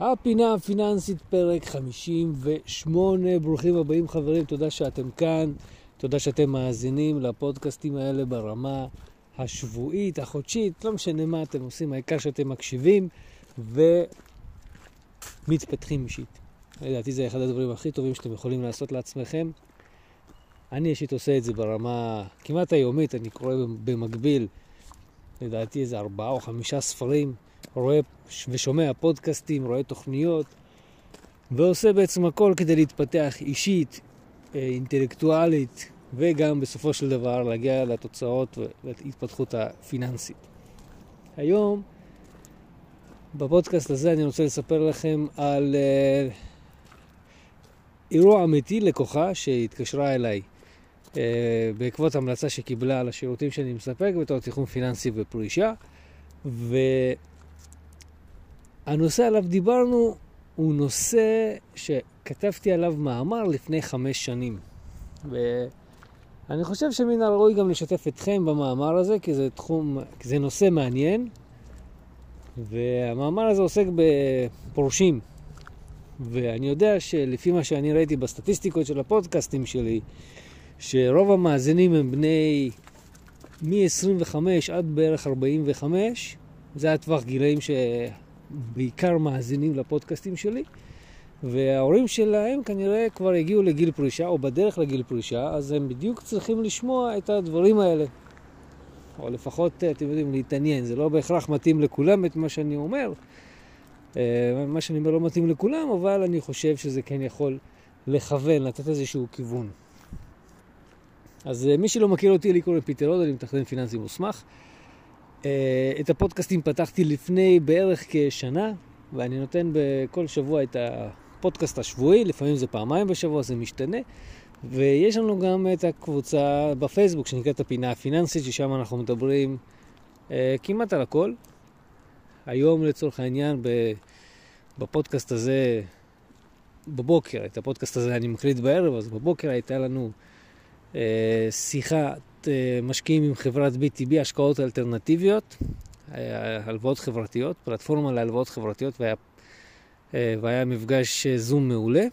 הפינה הפיננסית, פרק 58. ברוכים הבאים חברים, תודה שאתם כאן, תודה שאתם מאזינים לפודקאסטים האלה ברמה השבועית, החודשית, לא משנה מה אתם עושים, העיקר שאתם מקשיבים ומתפתחים אישית. לדעתי זה אחד הדברים הכי טובים שאתם יכולים לעשות לעצמכם. אני אישית עושה את זה ברמה כמעט היומית, אני קורא במקביל, לדעתי איזה ארבעה או חמישה ספרים, רואה ושומע פודקאסטים, רואה תוכניות, ועושה בעצם הכל כדי להתפתח אישית, אה, אינטלקטואלית, וגם בסופו של דבר להגיע לתוצאות ולהתפתחות הפיננסית. היום, בפודקאסט הזה אני רוצה לספר לכם על uh, אירוע אמיתי לקוחה שהתקשרה אליי uh, בעקבות המלצה שקיבלה על השירותים שאני מספק בתור תיכון פיננסי ופרישה. והנושא עליו דיברנו הוא נושא שכתבתי עליו מאמר לפני חמש שנים. ואני חושב שמן הראוי גם לשתף אתכם במאמר הזה, כי זה תחום, כי זה נושא מעניין. והמאמר הזה עוסק בפורשים. ואני יודע שלפי מה שאני ראיתי בסטטיסטיקות של הפודקאסטים שלי, שרוב המאזינים הם בני מ-25 עד בערך 45, זה הטווח גילאים שבעיקר מאזינים לפודקאסטים שלי, וההורים שלהם כנראה כבר הגיעו לגיל פרישה או בדרך לגיל פרישה, אז הם בדיוק צריכים לשמוע את הדברים האלה. או לפחות, אתם יודעים, להתעניין. זה לא בהכרח מתאים לכולם את מה שאני אומר. אה, מה שאני אומר לא מתאים לכולם, אבל אני חושב שזה כן יכול לכוון, לתת איזשהו כיוון. אז אה, מי שלא מכיר אותי, לי קוראים פיטר עוד, אני מתכנן פיננסי מוסמך. אה, את הפודקאסטים פתחתי לפני בערך כשנה, ואני נותן בכל שבוע את הפודקאסט השבועי, לפעמים זה פעמיים בשבוע, זה משתנה. ויש לנו גם את הקבוצה בפייסבוק שנקראת הפינה הפיננסית, ששם אנחנו מדברים אה, כמעט על הכל. היום לצורך העניין בפודקאסט הזה, בבוקר, את הפודקאסט הזה אני מקליט בערב, אז בבוקר הייתה לנו שיחת אה, משקיעים עם חברת BTB, השקעות אלטרנטיביות, הלוואות חברתיות, פלטפורמה להלוואות חברתיות, והיה, אה, והיה מפגש זום מעולה.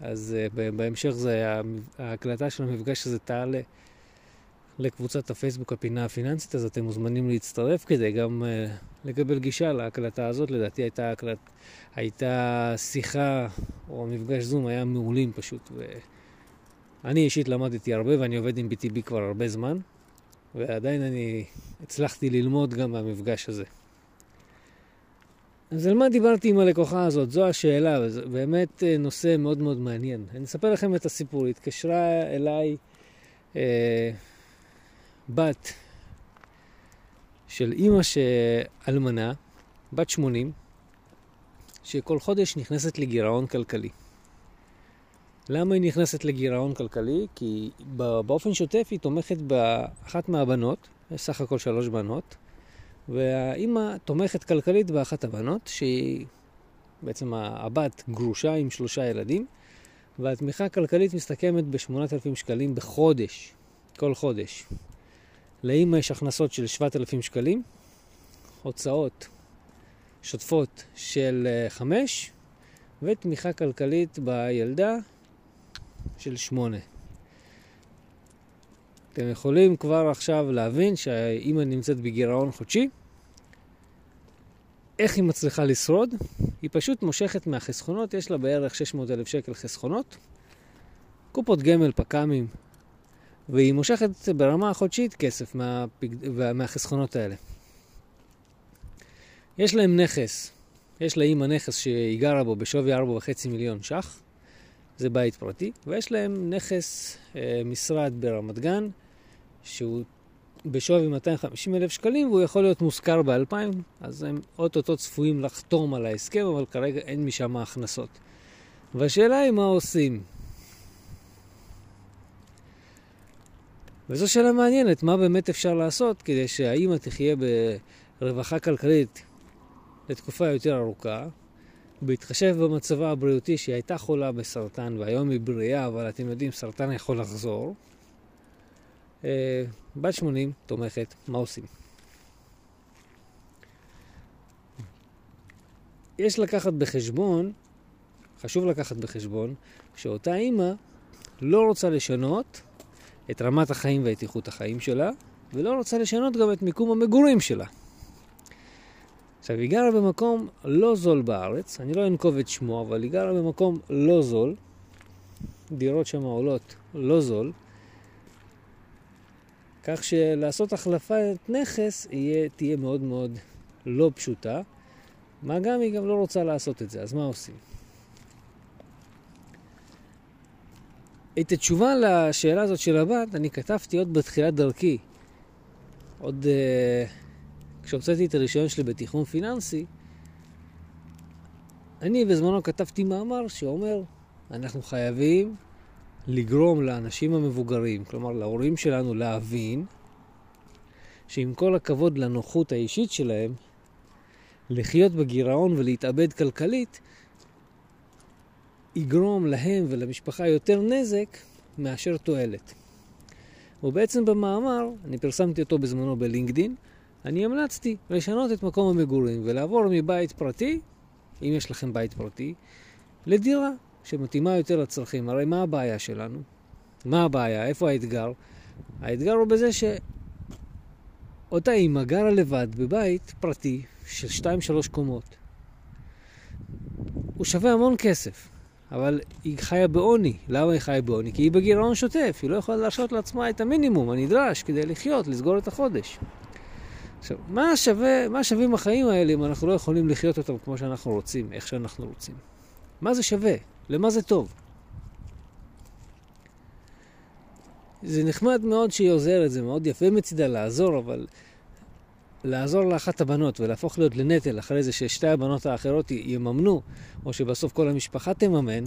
אז בהמשך זה היה, ההקלטה של המפגש הזה תעלה לקבוצת הפייסבוק הפינה הפיננסית, אז אתם מוזמנים להצטרף כדי גם לקבל גישה להקלטה הזאת. לדעתי הייתה, הקלט, הייתה שיחה או מפגש זום, היה מעולים פשוט. ואני אישית למדתי הרבה ואני עובד עם BTB כבר הרבה זמן, ועדיין אני הצלחתי ללמוד גם מהמפגש הזה. אז על מה דיברתי עם הלקוחה הזאת? זו השאלה, וזה באמת אה, נושא מאוד מאוד מעניין. אני אספר לכם את הסיפור. התקשרה אליי אה, בת של אימא שאלמנה, בת 80, שכל חודש נכנסת לגירעון כלכלי. למה היא נכנסת לגירעון כלכלי? כי באופן שוטף היא תומכת באחת מהבנות, יש סך הכל שלוש בנות, והאימא תומכת כלכלית באחת הבנות, שהיא בעצם הבת גרושה עם שלושה ילדים, והתמיכה הכלכלית מסתכמת ב-8,000 שקלים בחודש, כל חודש. לאימא יש הכנסות של 7,000 שקלים, הוצאות שוטפות של 5, אה, ותמיכה כלכלית בילדה של 8. אתם יכולים כבר עכשיו להבין שהאימא נמצאת בגירעון חודשי. איך היא מצליחה לשרוד? היא פשוט מושכת מהחסכונות, יש לה בערך 600 אלף שקל חסכונות, קופות גמל, פק"מים, והיא מושכת ברמה החודשית כסף מהפג... מהחסכונות האלה. יש להם נכס, יש לאימא נכס שהיא גרה בו בשווי 4.5 מיליון ש"ח, זה בית פרטי, ויש להם נכס אה, משרד ברמת גן, שהוא בשווי 250 אלף שקלים, והוא יכול להיות מושכר ב-2,000, אז הם אוטוטו צפויים לחתום על ההסכם, אבל כרגע אין משם הכנסות. והשאלה היא מה עושים. וזו שאלה מעניינת, מה באמת אפשר לעשות כדי שהאימא תחיה ברווחה כלכלית לתקופה יותר ארוכה, בהתחשב במצבה הבריאותי שהיא הייתה חולה בסרטן והיום היא בריאה, אבל אתם יודעים, סרטן יכול לחזור. אה, בת 80, תומכת, מה עושים? יש לקחת בחשבון, חשוב לקחת בחשבון, שאותה אימא לא רוצה לשנות את רמת החיים ואת איכות החיים שלה, ולא רוצה לשנות גם את מיקום המגורים שלה. עכשיו, היא גרה במקום לא זול בארץ, אני לא אנקוב את שמו, אבל היא גרה במקום לא זול, דירות שם עולות לא זול, כך שלעשות החלפת נכס יהיה, תהיה מאוד מאוד לא פשוטה, מה גם היא גם לא רוצה לעשות את זה, אז מה עושים? את התשובה לשאלה הזאת של הבת אני כתבתי עוד בתחילת דרכי. עוד uh, כשהוצאתי את הרישיון שלי בתיכון פיננסי, אני בזמנו כתבתי מאמר שאומר, אנחנו חייבים לגרום לאנשים המבוגרים, כלומר להורים שלנו, להבין שעם כל הכבוד לנוחות האישית שלהם, לחיות בגירעון ולהתאבד כלכלית, יגרום להם ולמשפחה יותר נזק מאשר תועלת. ובעצם במאמר, אני פרסמתי אותו בזמנו בלינקדין, אני המלצתי לשנות את מקום המגורים ולעבור מבית פרטי, אם יש לכם בית פרטי, לדירה שמתאימה יותר לצרכים. הרי מה הבעיה שלנו? מה הבעיה? איפה האתגר? האתגר הוא בזה שאותה אימא גרה לבד בבית פרטי של 2-3 קומות. הוא שווה המון כסף. אבל היא חיה בעוני. למה היא חיה בעוני? כי היא בגירעון שוטף, היא לא יכולה להרשות לעצמה את המינימום הנדרש כדי לחיות, לסגור את החודש. עכשיו, מה שווה, מה שווים החיים האלה אם אנחנו לא יכולים לחיות אותם כמו שאנחנו רוצים, איך שאנחנו רוצים? מה זה שווה? למה זה טוב? זה נחמד מאוד שהיא עוזרת, זה מאוד יפה מצידה לעזור, אבל לעזור לאחת הבנות ולהפוך להיות לנטל אחרי זה ששתי הבנות האחרות יממנו, או שבסוף כל המשפחה תממן,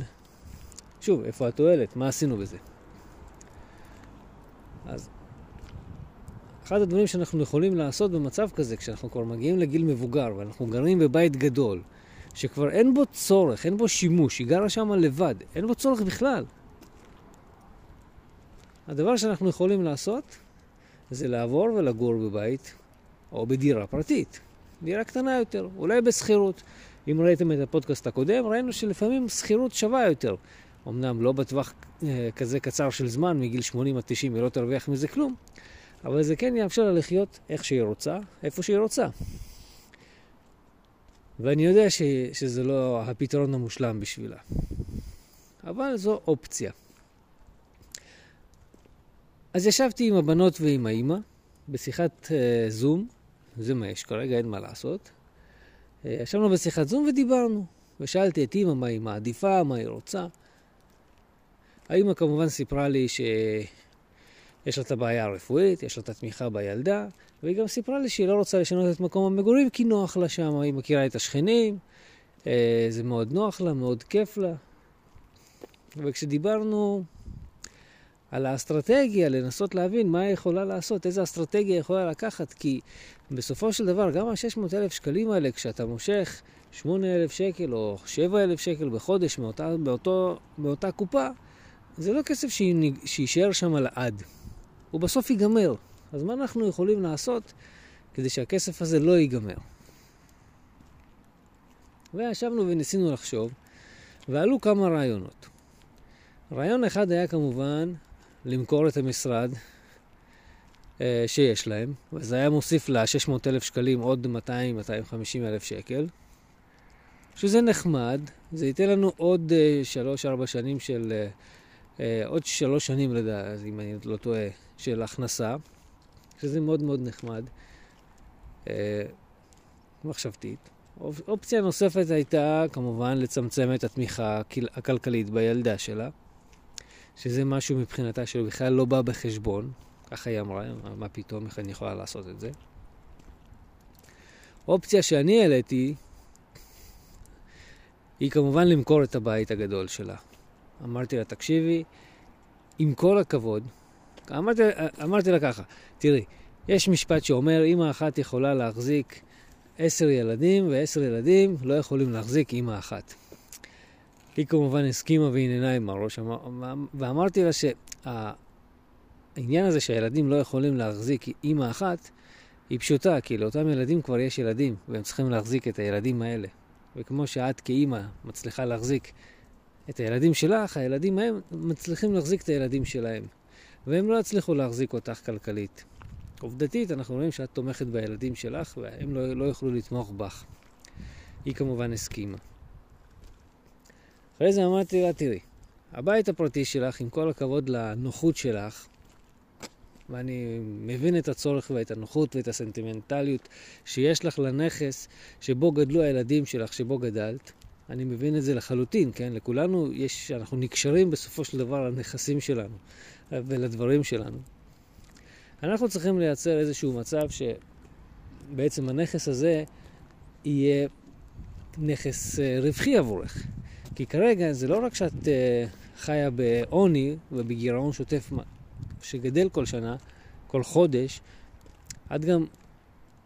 שוב, איפה התועלת? מה עשינו בזה? אז אחד הדברים שאנחנו יכולים לעשות במצב כזה, כשאנחנו כבר מגיעים לגיל מבוגר ואנחנו גרים בבית גדול, שכבר אין בו צורך, אין בו שימוש, היא גרה שם לבד, אין בו צורך בכלל. הדבר שאנחנו יכולים לעשות זה לעבור ולגור בבית או בדירה פרטית, דירה קטנה יותר, אולי בשכירות. אם ראיתם את הפודקאסט הקודם, ראינו שלפעמים שכירות שווה יותר. אמנם לא בטווח אה, כזה קצר של זמן, מגיל 80 עד 90 היא לא תרוויח מזה כלום, אבל זה כן יאפשר לה לחיות איך שהיא רוצה, איפה שהיא רוצה. ואני יודע ש, שזה לא הפתרון המושלם בשבילה, אבל זו אופציה. אז ישבתי עם הבנות ועם האימא בשיחת uh, זום, זה מה יש כרגע, אין מה לעשות. אה, ישבנו בשיחת זום ודיברנו, ושאלתי את אימא מה היא מעדיפה, מה היא רוצה. האימא כמובן סיפרה לי שיש לה את הבעיה הרפואית, יש לה את התמיכה בילדה, והיא גם סיפרה לי שהיא לא רוצה לשנות את מקום המגורים כי נוח לה שם, היא מכירה את השכנים, אה, זה מאוד נוח לה, מאוד כיף לה. וכשדיברנו על האסטרטגיה, לנסות להבין מה היא יכולה לעשות, איזה אסטרטגיה היא יכולה לקחת, כי בסופו של דבר, גם ה-600,000 שקלים האלה, כשאתה מושך 8,000 שקל או 7,000 שקל בחודש מאותה, באותו, באותה קופה, זה לא כסף שיישאר שם לעד. הוא בסוף ייגמר. אז מה אנחנו יכולים לעשות כדי שהכסף הזה לא ייגמר? וישבנו וניסינו לחשוב, ועלו כמה רעיונות. רעיון אחד היה כמובן למכור את המשרד אה, שיש להם, וזה היה מוסיף ל-600,000 שקלים עוד 200-250 אלף שקל, שזה נחמד, זה ייתן לנו עוד 3-4 אה, שנים של, אה, עוד 3 שנים לדעת, אם אני לא טועה, של הכנסה, שזה מאוד מאוד נחמד, מחשבתית. אופציה נוספת הייתה כמובן לצמצם את התמיכה הכלכלית בילדה שלה. שזה משהו מבחינתה שלו בכלל לא בא בחשבון, ככה היא אמרה, מה פתאום, איך אני יכולה לעשות את זה. אופציה שאני העליתי היא כמובן למכור את הבית הגדול שלה. אמרתי לה, תקשיבי, עם כל הכבוד, אמרתי, אמרתי לה ככה, תראי, יש משפט שאומר, אמא אחת יכולה להחזיק עשר ילדים, ועשר ילדים לא יכולים להחזיק אמא אחת. היא כמובן הסכימה והנהנה עם הראש, ואמרתי לה שהעניין הזה שהילדים לא יכולים להחזיק אימא אחת, היא פשוטה, כי לאותם ילדים כבר יש ילדים, והם צריכים להחזיק את הילדים האלה. וכמו שאת כאימא מצליחה להחזיק את הילדים שלך, הילדים ההם מצליחים להחזיק את הילדים שלהם. והם לא יצליחו להחזיק אותך כלכלית. עובדתית, אנחנו רואים שאת תומכת בילדים שלך, והם לא, לא יוכלו לתמוך בך. היא כמובן הסכימה. אחרי זה אמרתי לה, תראי, הבית הפרטי שלך, עם כל הכבוד לנוחות שלך, ואני מבין את הצורך ואת הנוחות ואת הסנטימנטליות שיש לך לנכס שבו גדלו הילדים שלך, שבו גדלת. אני מבין את זה לחלוטין, כן? לכולנו יש, אנחנו נקשרים בסופו של דבר לנכסים שלנו ולדברים שלנו. אנחנו צריכים לייצר איזשהו מצב שבעצם הנכס הזה יהיה נכס אה, רווחי עבורך. כי כרגע זה לא רק שאת אה, חיה בעוני ובגירעון שוטף שגדל כל שנה, כל חודש, את גם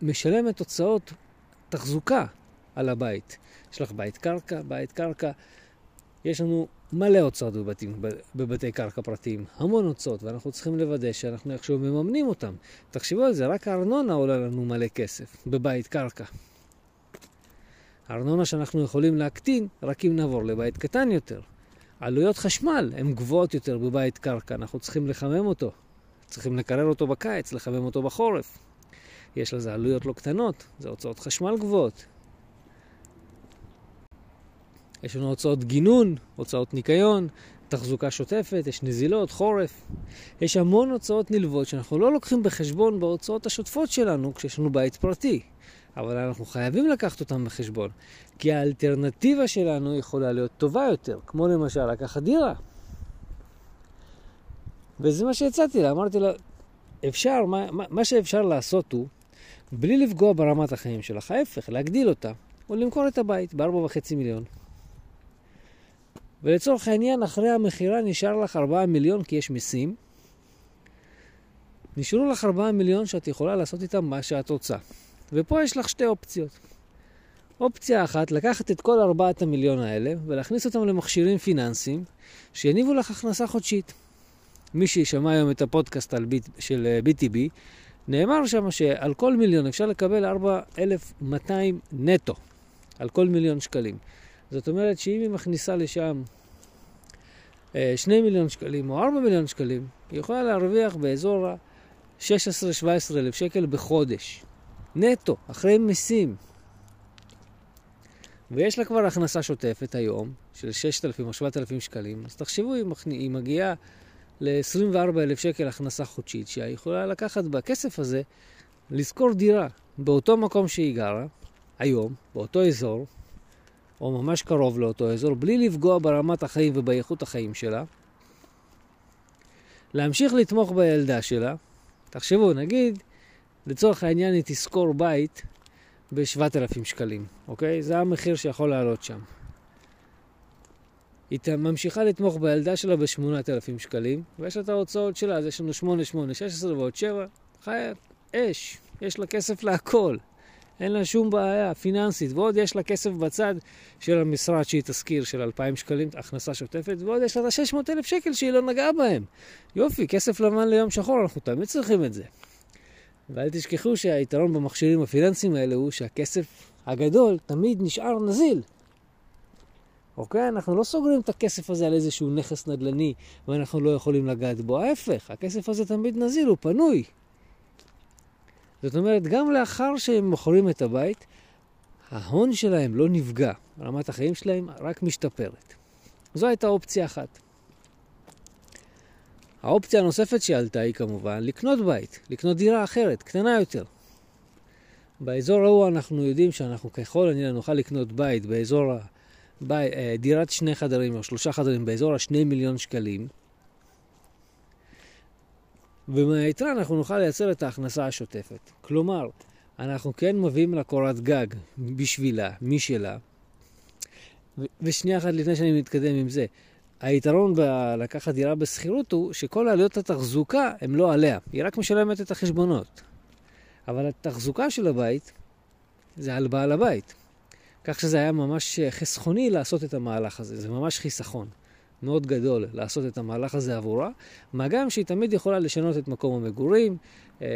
משלמת הוצאות תחזוקה על הבית. יש לך בית קרקע, בית קרקע. יש לנו מלא הוצאות בבתים, בבתי קרקע פרטיים, המון הוצאות, ואנחנו צריכים לוודא שאנחנו איכשהו מממנים אותם. תחשבו על זה, רק הארנונה עולה לנו מלא כסף בבית קרקע. הארנונה שאנחנו יכולים להקטין רק אם נעבור לבית קטן יותר. עלויות חשמל הן גבוהות יותר בבית קרקע, אנחנו צריכים לחמם אותו. צריכים לקרר אותו בקיץ, לחמם אותו בחורף. יש לזה עלויות לא קטנות, זה הוצאות חשמל גבוהות. יש לנו הוצאות גינון, הוצאות ניקיון, תחזוקה שוטפת, יש נזילות, חורף. יש המון הוצאות נלוות שאנחנו לא לוקחים בחשבון בהוצאות השוטפות שלנו כשיש לנו בית פרטי. אבל אנחנו חייבים לקחת אותם בחשבון, כי האלטרנטיבה שלנו יכולה להיות טובה יותר, כמו למשל לקחת דירה. וזה מה שהצעתי לה, אמרתי לה, אפשר, מה, מה שאפשר לעשות הוא, בלי לפגוע ברמת החיים שלך, ההפך, להגדיל אותה, או למכור את הבית ב-4.5 מיליון. ולצורך העניין, אחרי המכירה נשאר לך 4 מיליון כי יש מיסים. נשארו לך 4 מיליון שאת יכולה לעשות איתם מה שאת רוצה. ופה יש לך שתי אופציות. אופציה אחת, לקחת את כל ארבעת המיליון האלה ולהכניס אותם למכשירים פיננסיים שיניבו לך הכנסה חודשית. מי שישמע היום את הפודקאסט על ביט, של BTB, אה, נאמר שם שעל כל מיליון אפשר לקבל 4,200 נטו, על כל מיליון שקלים. זאת אומרת שאם היא מכניסה לשם 2 אה, מיליון שקלים או 4 מיליון שקלים, היא יכולה להרוויח באזור ה-16-17 אלף שקל בחודש. נטו, אחרי מיסים. ויש לה כבר הכנסה שוטפת היום של 6,000 או 7,000 שקלים, אז תחשבו, היא מגיעה ל-24,000 שקל הכנסה חודשית, שהיא יכולה לקחת בכסף הזה לשכור דירה באותו מקום שהיא גרה, היום, באותו אזור, או ממש קרוב לאותו אזור, בלי לפגוע ברמת החיים ובאיכות החיים שלה, להמשיך לתמוך בילדה שלה. תחשבו, נגיד, לצורך העניין היא תשכור בית ב-7,000 שקלים, אוקיי? זה המחיר שיכול לעלות שם. היא ממשיכה לתמוך בילדה שלה ב-8,000 שקלים, ויש לה את ההוצאות שלה, אז יש לנו 8, 8, 16 ועוד 7, חיה אש, יש לה כסף להכל. אין לה שום בעיה פיננסית, ועוד יש לה כסף בצד של המשרד שהיא תשכיר של 2,000 שקלים הכנסה שוטפת, ועוד יש לה את ה-600,000 שקל שהיא לא נגעה בהם. יופי, כסף לבן ליום שחור, אנחנו תמיד צריכים את זה. ואל תשכחו שהיתרון במכשירים הפיננסיים האלה הוא שהכסף הגדול תמיד נשאר נזיל. אוקיי? אנחנו לא סוגרים את הכסף הזה על איזשהו נכס נדל"ני ואנחנו לא יכולים לגעת בו. ההפך, הכסף הזה תמיד נזיל, הוא פנוי. זאת אומרת, גם לאחר שהם מוכרים את הבית, ההון שלהם לא נפגע, רמת החיים שלהם רק משתפרת. זו הייתה אופציה אחת. האופציה הנוספת שעלתה היא כמובן לקנות בית, לקנות דירה אחרת, קטנה יותר. באזור ההוא אנחנו יודעים שאנחנו ככל הנראה נוכל לקנות בית באזור, בי, אה, דירת שני חדרים או שלושה חדרים באזור השני מיליון שקלים, ומהיתרה אנחנו נוכל לייצר את ההכנסה השוטפת. כלומר, אנחנו כן מביאים לה קורת גג בשבילה, משלה. ושנייה אחת לפני שאני מתקדם עם זה, היתרון בלקחת דירה בשכירות הוא שכל עלויות התחזוקה הן לא עליה, היא רק משלמת את החשבונות. אבל התחזוקה של הבית זה על בעל הבית. כך שזה היה ממש חסכוני לעשות את המהלך הזה, זה ממש חיסכון מאוד גדול לעשות את המהלך הזה עבורה, מה גם שהיא תמיד יכולה לשנות את מקום המגורים אה,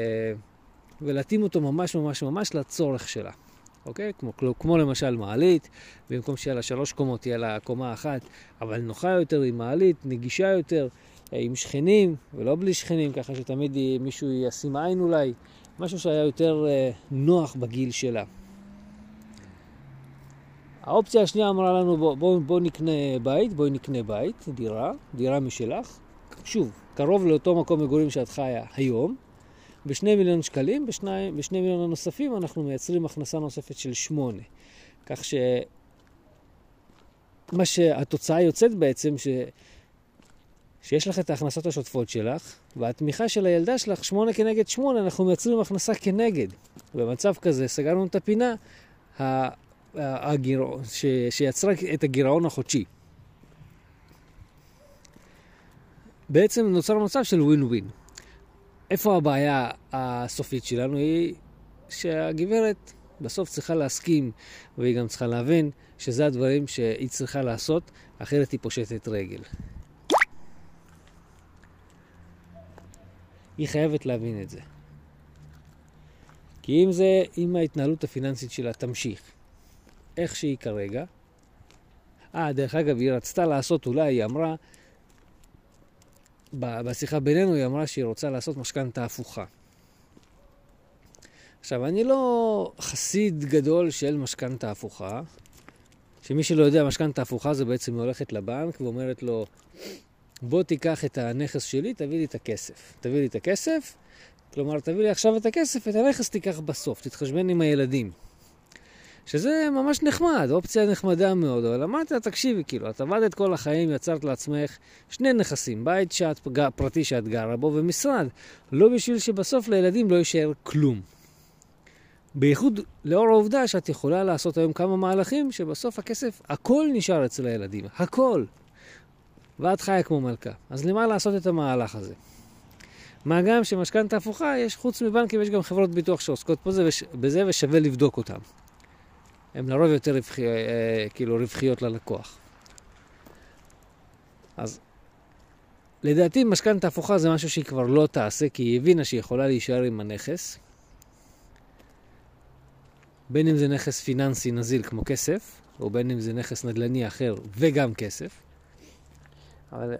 ולהתאים אותו ממש ממש ממש לצורך שלה, אוקיי? כמו, כמו למשל מעלית, במקום שיהיה לה שלוש קומות, תהיה לה קומה אחת, אבל נוחה יותר, עם מעלית, נגישה יותר, אה, עם שכנים, ולא בלי שכנים, ככה שתמיד מישהו ישים עין אולי, משהו שהיה יותר אה, נוח בגיל שלה. האופציה השנייה אמרה לנו, בוא, בוא, בוא נקנה בית, בואי נקנה בית, דירה, דירה משלך. שוב, קרוב לאותו מקום מגורים שאת חיה היום, בשני מיליון שקלים, בשני, בשני מיליון הנוספים אנחנו מייצרים הכנסה נוספת של שמונה. כך ש... מה שהתוצאה יוצאת בעצם, ש... שיש לך את ההכנסות השוטפות שלך, והתמיכה של הילדה שלך, שמונה כנגד שמונה, אנחנו מייצרים הכנסה כנגד. במצב כזה סגרנו את הפינה הגיר... ש... שיצרה את הגירעון החודשי. בעצם נוצר מצב של ווין ווין. איפה הבעיה הסופית שלנו? היא שהגברת בסוף צריכה להסכים, והיא גם צריכה להבין שזה הדברים שהיא צריכה לעשות, אחרת היא פושטת רגל. היא חייבת להבין את זה. כי אם זה, אם ההתנהלות הפיננסית שלה תמשיך איך שהיא כרגע, אה, דרך אגב, היא רצתה לעשות, אולי היא אמרה, בשיחה בינינו היא אמרה שהיא רוצה לעשות משכנתה הפוכה. עכשיו, אני לא חסיד גדול של משכנתה הפוכה, שמי שלא יודע, משכנתה הפוכה זה בעצם היא הולכת לבנק ואומרת לו, בוא תיקח את הנכס שלי, תביא לי את הכסף. תביא לי את הכסף, כלומר, תביא לי עכשיו את הכסף, את הנכס תיקח בסוף, תתחשבן עם הילדים. שזה ממש נחמד, אופציה נחמדה מאוד, אבל אמרת, תקשיבי, כאילו, את עבדת כל החיים, יצרת לעצמך שני נכסים, בית שאת, פרטי שאת גרה בו ומשרד, לא בשביל שבסוף לילדים לא יישאר כלום. בייחוד לאור העובדה שאת יכולה לעשות היום כמה מהלכים שבסוף הכסף, הכל נשאר אצל הילדים, הכל. ואת חיה כמו מלכה. אז למה לעשות את המהלך הזה? מה גם שמשכנתה הפוכה, יש חוץ מבנקים, יש גם חברות ביטוח שעוסקות בזה, בזה ושווה לבדוק אותן. הן לרוב יותר רווחי, אה, כאילו רווחיות ללקוח. אז לדעתי משכנתה הפוכה זה משהו שהיא כבר לא תעשה, כי היא הבינה שהיא יכולה להישאר עם הנכס. בין אם זה נכס פיננסי נזיל כמו כסף, או בין אם זה נכס נדל"ני אחר וגם כסף. אבל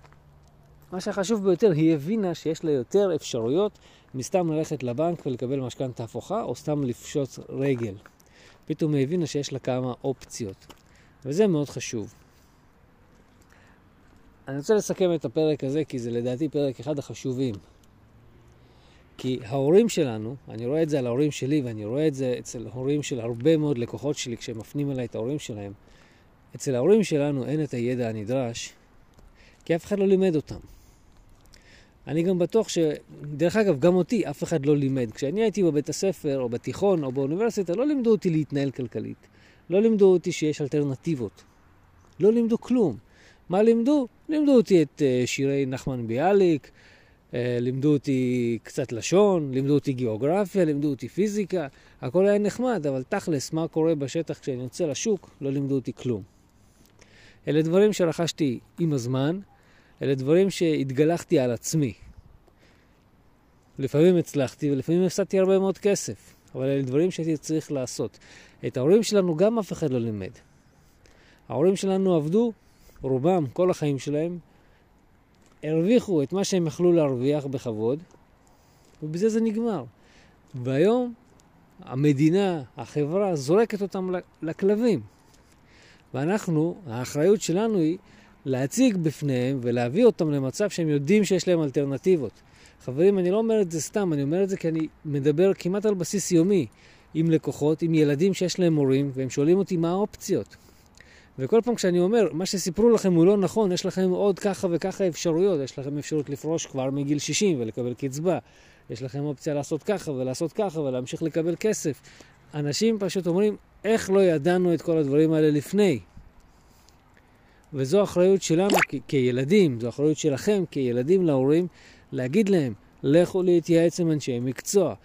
מה שחשוב ביותר, היא הבינה שיש לה יותר אפשרויות מסתם ללכת לבנק ולקבל משכנתה הפוכה, או סתם לפשוט רגל. פתאום היא הבינה שיש לה כמה אופציות, וזה מאוד חשוב. אני רוצה לסכם את הפרק הזה, כי זה לדעתי פרק אחד החשובים. כי ההורים שלנו, אני רואה את זה על ההורים שלי, ואני רואה את זה אצל הורים של הרבה מאוד לקוחות שלי, כשהם מפנים אליי את ההורים שלהם, אצל ההורים שלנו אין את הידע הנדרש, כי אף אחד לא לימד אותם. אני גם בטוח ש... דרך אגב, גם אותי אף אחד לא לימד. כשאני הייתי בבית הספר, או בתיכון, או באוניברסיטה, לא לימדו אותי להתנהל כלכלית. לא לימדו אותי שיש אלטרנטיבות. לא לימדו כלום. מה לימדו? לימדו אותי את uh, שירי נחמן ביאליק, uh, לימדו אותי קצת לשון, לימדו אותי גיאוגרפיה, לימדו אותי פיזיקה. הכל היה נחמד, אבל תכלס, מה קורה בשטח כשאני יוצא לשוק, לא לימדו אותי כלום. אלה דברים שרכשתי עם הזמן, אלה דברים שהתגלחתי על עצמי. לפעמים הצלחתי ולפעמים הפסדתי הרבה מאוד כסף, אבל אלה דברים שהייתי צריך לעשות. את ההורים שלנו גם אף אחד לא לימד. ההורים שלנו עבדו, רובם, כל החיים שלהם, הרוויחו את מה שהם יכלו להרוויח בכבוד, ובזה זה נגמר. והיום המדינה, החברה, זורקת אותם לכלבים. ואנחנו, האחריות שלנו היא להציג בפניהם ולהביא אותם למצב שהם יודעים שיש להם אלטרנטיבות. חברים, אני לא אומר את זה סתם, אני אומר את זה כי אני מדבר כמעט על בסיס יומי עם לקוחות, עם ילדים שיש להם מורים, והם שואלים אותי מה האופציות. וכל פעם כשאני אומר, מה שסיפרו לכם הוא לא נכון, יש לכם עוד ככה וככה אפשרויות, יש לכם אפשרות לפרוש כבר מגיל 60 ולקבל קצבה, יש לכם אופציה לעשות ככה ולעשות ככה ולהמשיך לקבל כסף. אנשים פשוט אומרים, איך לא ידענו את כל הדברים האלה לפני? וזו אחריות שלנו כילדים, זו אחריות שלכם כילדים להורים, להגיד להם, לכו להתייעץ עם אנשי מקצוע,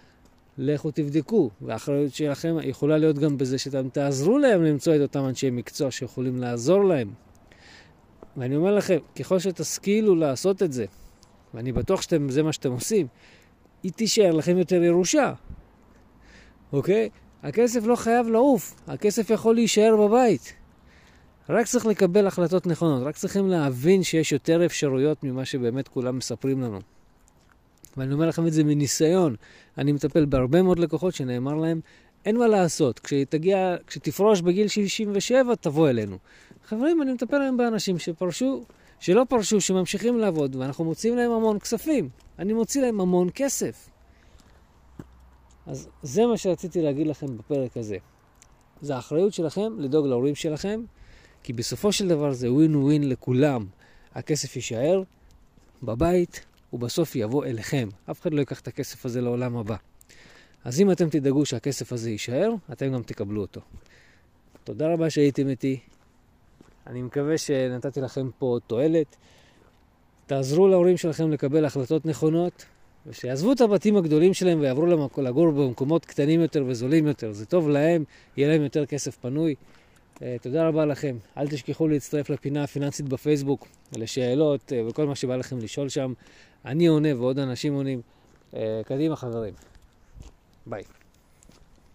לכו תבדקו. והאחריות שלכם יכולה להיות גם בזה שאתם תעזרו להם למצוא את אותם אנשי מקצוע שיכולים לעזור להם. ואני אומר לכם, ככל שתשכילו לעשות את זה, ואני בטוח שזה מה שאתם עושים, היא תישאר לכם יותר ירושה, אוקיי? הכסף לא חייב לעוף, הכסף יכול להישאר בבית. רק צריך לקבל החלטות נכונות, רק צריכים להבין שיש יותר אפשרויות ממה שבאמת כולם מספרים לנו. ואני אומר לכם את זה מניסיון. אני מטפל בהרבה מאוד לקוחות שנאמר להם, אין מה לעשות, כשתגיע, כשתפרוש בגיל 67, תבוא אלינו. חברים, אני מטפל היום באנשים שפרשו, שלא פרשו, שממשיכים לעבוד, ואנחנו מוציאים להם המון כספים. אני מוציא להם המון כסף. אז זה מה שרציתי להגיד לכם בפרק הזה. זה האחריות שלכם לדאוג להורים שלכם, כי בסופו של דבר זה ווין ווין לכולם. הכסף יישאר בבית, ובסוף יבוא אליכם. אף אחד לא ייקח את הכסף הזה לעולם הבא. אז אם אתם תדאגו שהכסף הזה יישאר, אתם גם תקבלו אותו. תודה רבה שהייתם איתי. אני מקווה שנתתי לכם פה תועלת. תעזרו להורים שלכם לקבל החלטות נכונות, ושיעזבו את הבתים הגדולים שלהם ויעברו לגור במקומות קטנים יותר וזולים יותר. זה טוב להם, יהיה להם יותר כסף פנוי. Uh, תודה רבה לכם. אל תשכחו להצטרף לפינה הפיננסית בפייסבוק, לשאלות uh, וכל מה שבא לכם לשאול שם. אני עונה ועוד אנשים עונים. Uh, קדימה חברים. ביי.